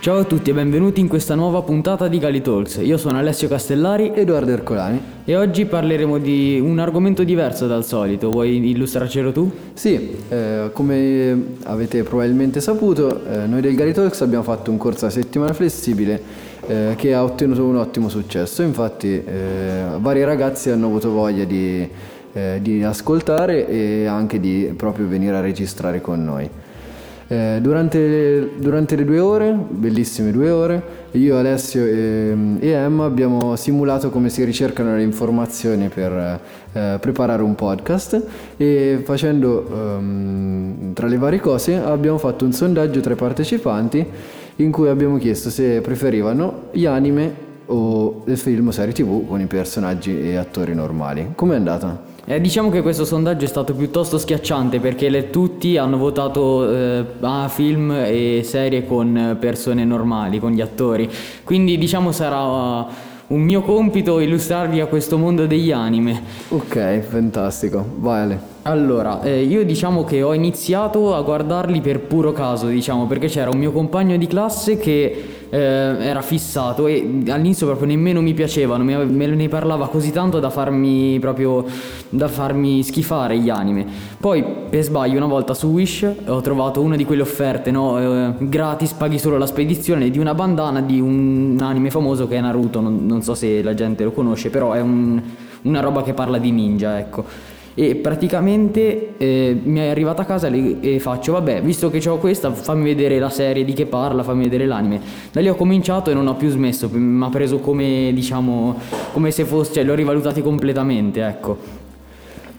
Ciao a tutti e benvenuti in questa nuova puntata di Gali Talks. Io sono Alessio Castellari Edoardo Ercolani. e oggi parleremo di un argomento diverso dal solito. Vuoi illustrarcelo tu? Sì, eh, come avete probabilmente saputo, eh, noi del Gary Talks abbiamo fatto un corso a settimana flessibile eh, che ha ottenuto un ottimo successo. Infatti, eh, vari ragazzi hanno avuto voglia di, eh, di ascoltare e anche di proprio venire a registrare con noi. Eh, durante, durante le due ore, bellissime due ore, io, Alessio e, e Emma abbiamo simulato come si ricercano le informazioni per eh, preparare un podcast e facendo ehm, tra le varie cose abbiamo fatto un sondaggio tra i partecipanti in cui abbiamo chiesto se preferivano gli anime o il film o serie tv con i personaggi e attori normali. Com'è andata? Eh, diciamo che questo sondaggio è stato piuttosto schiacciante perché le- tutti hanno votato eh, a film e serie con persone normali, con gli attori. Quindi diciamo sarà un mio compito illustrarvi a questo mondo degli anime. Ok, fantastico. Vai Ale. Allora, eh, io diciamo che ho iniziato a guardarli per puro caso, diciamo, perché c'era un mio compagno di classe che eh, era fissato e all'inizio proprio nemmeno mi piacevano, mi- me ne parlava così tanto da farmi proprio da farmi schifare gli anime. Poi per sbaglio una volta su Wish ho trovato una di quelle offerte, no, eh, gratis, paghi solo la spedizione di una bandana di un anime famoso che è Naruto, non, non so se la gente lo conosce, però è un- una roba che parla di ninja, ecco. E praticamente eh, mi è arrivata a casa e faccio, vabbè, visto che ho questa, fammi vedere la serie di che parla, fammi vedere l'anime. Da lì ho cominciato e non ho più smesso, mi ha preso come, diciamo, come se fosse, cioè l'ho rivalutati completamente, ecco.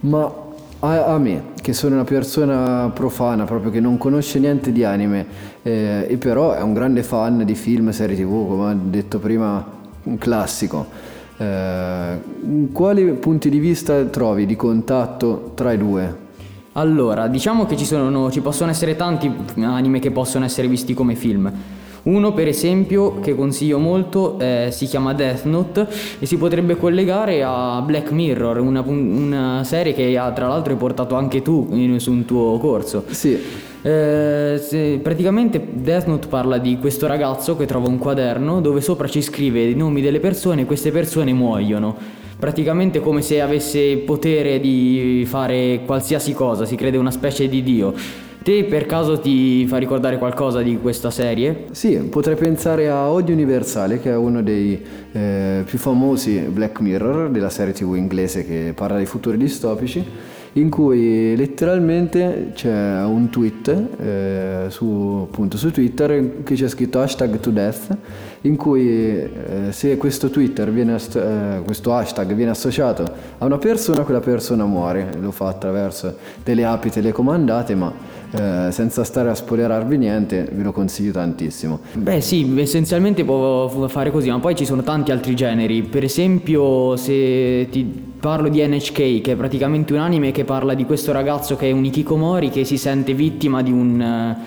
Ma a, a me, che sono una persona profana, proprio che non conosce niente di anime, eh, e però è un grande fan di film serie tv, come ho detto prima, un classico. Eh, quali punti di vista trovi di contatto tra i due? Allora, diciamo che ci, sono, ci possono essere tanti anime che possono essere visti come film. Uno, per esempio, che consiglio molto, eh, si chiama Death Note e si potrebbe collegare a Black Mirror, una, una serie che ha, tra l'altro hai portato anche tu in- su un tuo corso. Sì, Eh, praticamente Death Note parla di questo ragazzo che trova un quaderno dove sopra ci scrive i nomi delle persone e queste persone muoiono. Praticamente come se avesse potere di fare qualsiasi cosa, si crede una specie di dio. Te per caso ti fa ricordare qualcosa di questa serie? Sì, potrei pensare a Odio Universale, che è uno dei eh, più famosi Black Mirror della serie TV inglese che parla di futuri distopici, in cui letteralmente c'è un tweet eh, su, appunto, su Twitter che c'è scritto hashtag to death, in cui eh, se questo, viene eh, questo hashtag viene associato a una persona, quella persona muore. Lo fa attraverso delle api telecomandate, ma eh, senza stare a spoilerarvi niente, ve lo consiglio tantissimo. Beh sì, essenzialmente può fare così, ma poi ci sono tanti altri generi. Per esempio, se ti parlo di NHK, che è praticamente un anime che parla di questo ragazzo che è un Ikikomori che si sente vittima di un, eh,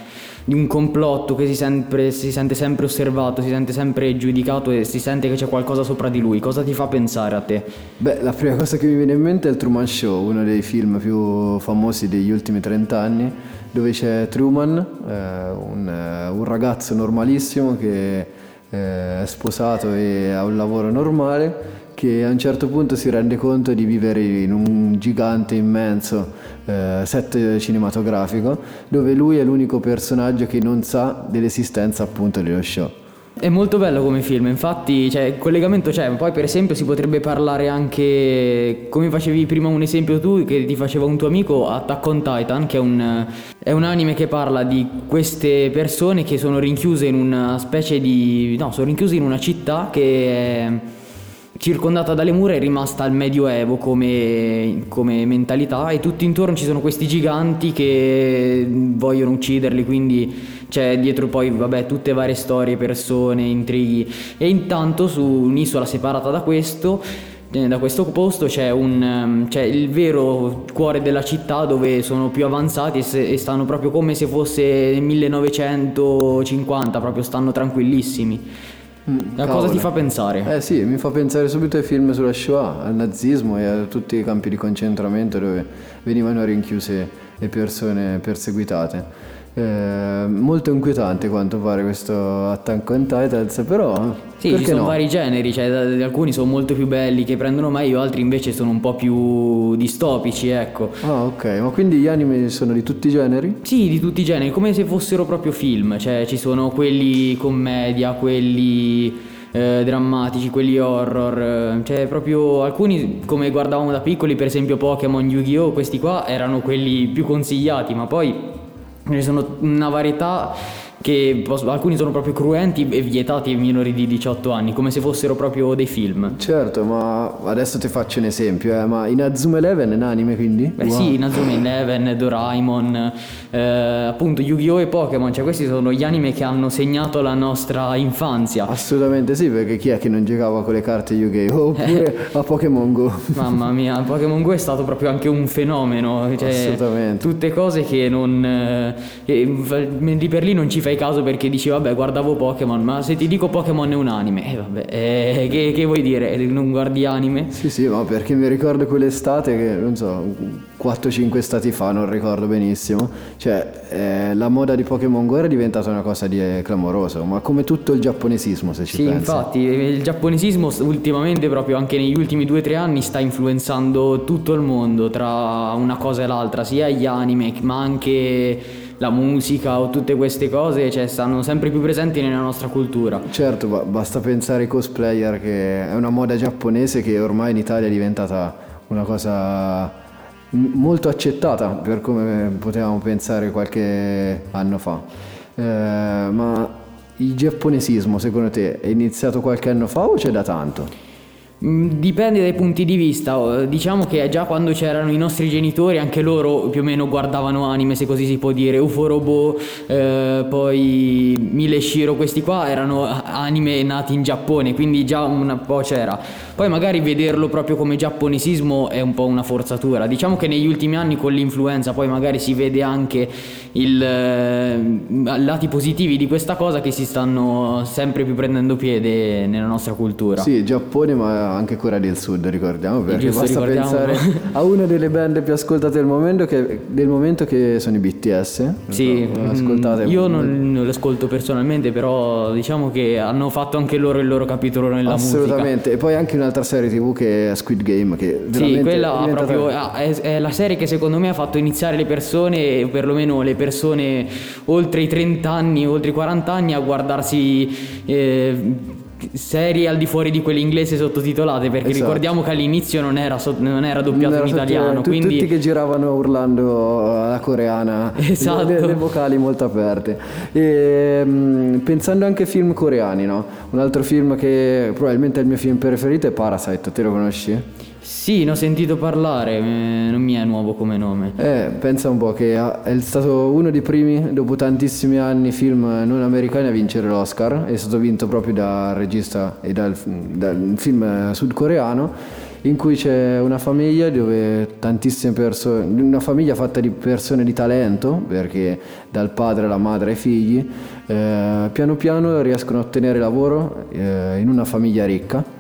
di un complotto, che si, sempre- si sente sempre osservato, si sente sempre giudicato e si sente che c'è qualcosa sopra di lui. Cosa ti fa pensare a te? Beh, la prima cosa che mi viene in mente è il Truman Show, uno dei film più famosi degli ultimi 30 anni, dove c'è Truman, eh, un, eh, un ragazzo normalissimo che eh, sposato e ha un lavoro normale, che a un certo punto si rende conto di vivere in un gigante immenso eh, set cinematografico, dove lui è l'unico personaggio che non sa dell'esistenza appunto dello show. È molto bello come film, infatti cioè, il collegamento c'è, poi per esempio si potrebbe parlare anche, come facevi prima un esempio tu, che ti faceva un tuo amico, Attack on Titan, che è un, è un anime che parla di queste persone che sono rinchiuse in una specie di... no, sono rinchiuse in una città che è circondata dalle mura è rimasta al medioevo come, come mentalità e tutti intorno ci sono questi giganti che vogliono ucciderli quindi c'è dietro poi vabbè tutte varie storie, persone, intrighi e intanto su un'isola separata da questo eh, da questo posto c'è, un, ehm, c'è il vero cuore della città dove sono più avanzati e, se- e stanno proprio come se fosse nel 1950, proprio stanno tranquillissimi. A cosa cavolo. ti fa pensare? Eh sì, mi fa pensare subito ai film sulla Shoah, al nazismo e a tutti i campi di concentramento dove venivano rinchiuse le persone perseguitate. Eh, molto inquietante quanto pare questo Attack on Titans, però sì, ci sono no? vari generi, cioè, alcuni sono molto più belli che prendono meglio, altri invece sono un po' più distopici, ecco. Ah, ok, ma quindi gli anime sono di tutti i generi? Sì, di tutti i generi, come se fossero proprio film, cioè ci sono quelli commedia, quelli eh, drammatici, quelli horror, eh, cioè proprio alcuni come guardavamo da piccoli, per esempio Pokémon, Yu-Gi-Oh, questi qua erano quelli più consigliati, ma poi ne sono una varietà che alcuni sono proprio cruenti e vietati ai minori di 18 anni, come se fossero proprio dei film. Certo, ma adesso ti faccio un esempio, eh, ma in Azuma Eleven è un anime quindi? Beh wow. sì, in Azuma Eleven, Doraemon, eh, appunto Yu-Gi-Oh! e Pokémon, cioè questi sono gli anime che hanno segnato la nostra infanzia. Assolutamente sì, perché chi è che non giocava con le carte Yu-Gi-Oh! Oppure a Pokémon Go? Mamma mia, Pokémon Go è stato proprio anche un fenomeno, cioè, Assolutamente. Tutte cose che non... Eh, lì per lì non ci fai fai caso perché dici vabbè guardavo Pokémon, ma se ti dico Pokémon è un anime, eh vabbè, eh, che, che, vuoi dire? Non guardi anime? Sì sì, ma perché mi ricordo quell'estate che non so, 4-5 stati fa, non ricordo benissimo, cioè eh, la moda di Pokémon Go era diventata una cosa di eh, clamoroso, ma come tutto il giapponesismo se ci sì, pensi. Sì, infatti il giapponesismo ultimamente proprio anche negli ultimi 2-3 anni sta influenzando tutto il mondo tra una cosa e l'altra, sia gli anime ma anche la musica o tutte queste cose cioè, stanno sempre più presenti nella nostra cultura. Certo, basta pensare ai cosplayer che è una moda giapponese che ormai in Italia è diventata una cosa molto accettata per come potevamo pensare qualche anno fa. Eh, ma il giapponesismo secondo te è iniziato qualche anno fa o c'è da tanto? Mm, dipende dai punti di vista, diciamo che già quando c'erano i nostri genitori anche loro più o meno guardavano anime se così si può dire, UFO Robot, eh, poi Mille Shiro, questi qua erano anime nati in Giappone, quindi già un po' c'era. Poi magari vederlo proprio come giapponesismo è un po' una forzatura, diciamo che negli ultimi anni con l'influenza poi magari si vede anche i eh, lati positivi di questa cosa che si stanno sempre più prendendo piede nella nostra cultura. Sì, Giappone ma anche Corea del Sud, ricordiamo, perché basta pensare a una delle band più ascoltate del momento che, del momento che sono i BTS. Sì, so, ascoltate. io non, non, ascolto personalmente, però diciamo che hanno fatto anche loro il loro capitolo nella Assolutamente. musica. Assolutamente, e poi anche un'altra serie TV che è Squid Game, che Sì, quella è, proprio, ah, è, è, la serie che secondo me ha fatto iniziare le persone, perlomeno le persone oltre i 30 anni, oltre i 40 anni, a guardarsi... Eh, serie al di fuori di quelle inglesi sottotitolate perché esatto. ricordiamo che all'inizio non era, so- non era doppiato non era in italiano tu- quindi... tutti che giravano urlando la coreana esatto. le, le vocali molto aperte e, um, pensando anche a film coreani no? un altro film che probabilmente è il mio film preferito è Parasite te lo conosci? Sì, ne ho sentito parlare, eh, non mi è nuovo come nome. Eh, pensa un po' che è stato uno dei primi, dopo tantissimi anni, film non americani a vincere l'Oscar. È stato vinto proprio dal regista e dal, dal film sudcoreano, in cui c'è una famiglia dove tantissime persone, una famiglia fatta di persone di talento, perché dal padre alla madre ai figli, eh, piano piano riescono a ottenere lavoro eh, in una famiglia ricca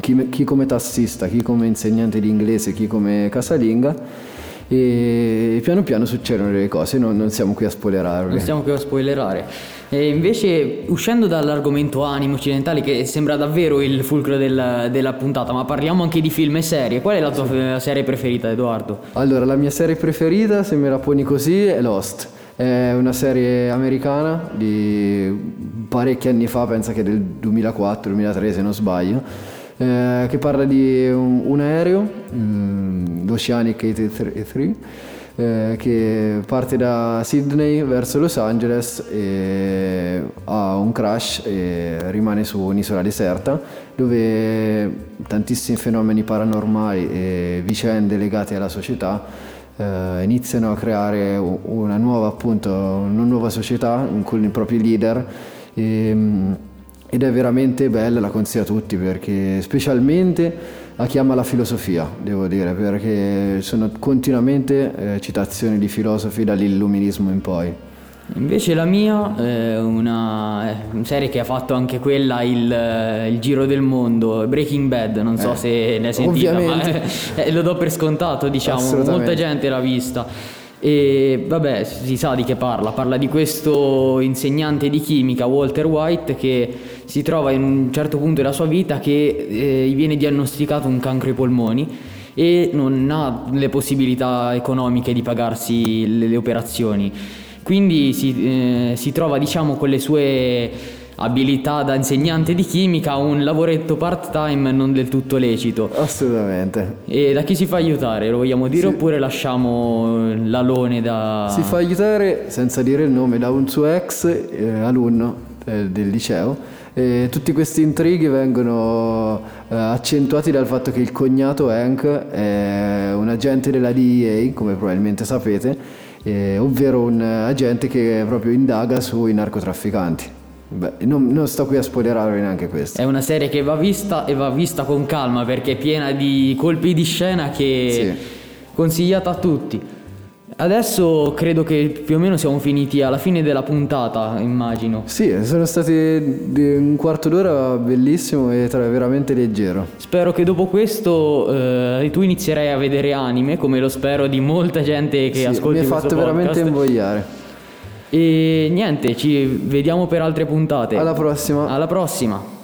chi, chi come tassista, chi come insegnante di inglese, chi come casalinga e piano piano succedono delle cose, non, non siamo qui a spoilerare. Non stiamo qui a spoilerare. E invece, uscendo dall'argomento anime occidentali, che sembra davvero il fulcro del, della puntata, ma parliamo anche di film e serie. Qual è la tua sì. serie preferita, Edoardo? Allora, la mia serie preferita, se me la poni così, è Lost. È una serie americana di parecchi anni fa, pensa che del 2004-2003 se non sbaglio eh, che parla di un, un aereo, mm, l'Oceanic 83, eh, che parte da Sydney verso Los Angeles e ha un crash e rimane su un'isola deserta dove tantissimi fenomeni paranormali e vicende legate alla società eh, iniziano a creare una nuova, appunto, una nuova società con i propri leader. E, mm, ed è veramente bella, la consiglio a tutti perché specialmente la chiama la filosofia, devo dire, perché sono continuamente eh, citazioni di filosofi dall'illuminismo in poi. Invece la mia è una, è una, serie che ha fatto anche quella il, il, giro del mondo, Breaking Bad, non so eh, se ne hai sentita, ma eh, lo do per scontato, diciamo, molta gente l'ha vista. E vabbè, si sa di che parla, parla di questo insegnante di chimica, Walter White, che si trova in un certo punto della sua vita che eh, gli viene diagnosticato un cancro ai polmoni e non ha le possibilità economiche di pagarsi le, le operazioni. Quindi si, eh, si trova diciamo con le sue abilità da insegnante di chimica un lavoretto part time non del tutto lecito. Assolutamente. E da chi si fa aiutare? Lo vogliamo dire sì. oppure lasciamo l'alone da... Si fa aiutare, senza dire il nome, da un suo ex eh, alunno eh, del liceo. E tutti questi intrighi vengono eh, accentuati dal fatto che il cognato Hank è un agente della DEA, come probabilmente sapete, eh, ovvero un agente che proprio indaga sui narcotrafficanti. Beh, non, non, sto qui a spoilerare neanche questo. È una serie che va vista e va vista con calma perché è piena di colpi di scena che sì. consigliata a tutti. Adesso credo che più o meno siamo finiti alla fine della puntata, immagino. Sì, sono stati un quarto d'ora bellissimo e veramente leggero. Spero che dopo questo eh, tu inizierai a vedere anime, come lo spero di molta gente che sì, ascolta. Mi hai fatto veramente invogliare. E niente, ci vediamo per altre puntate. Alla prossima. Alla prossima.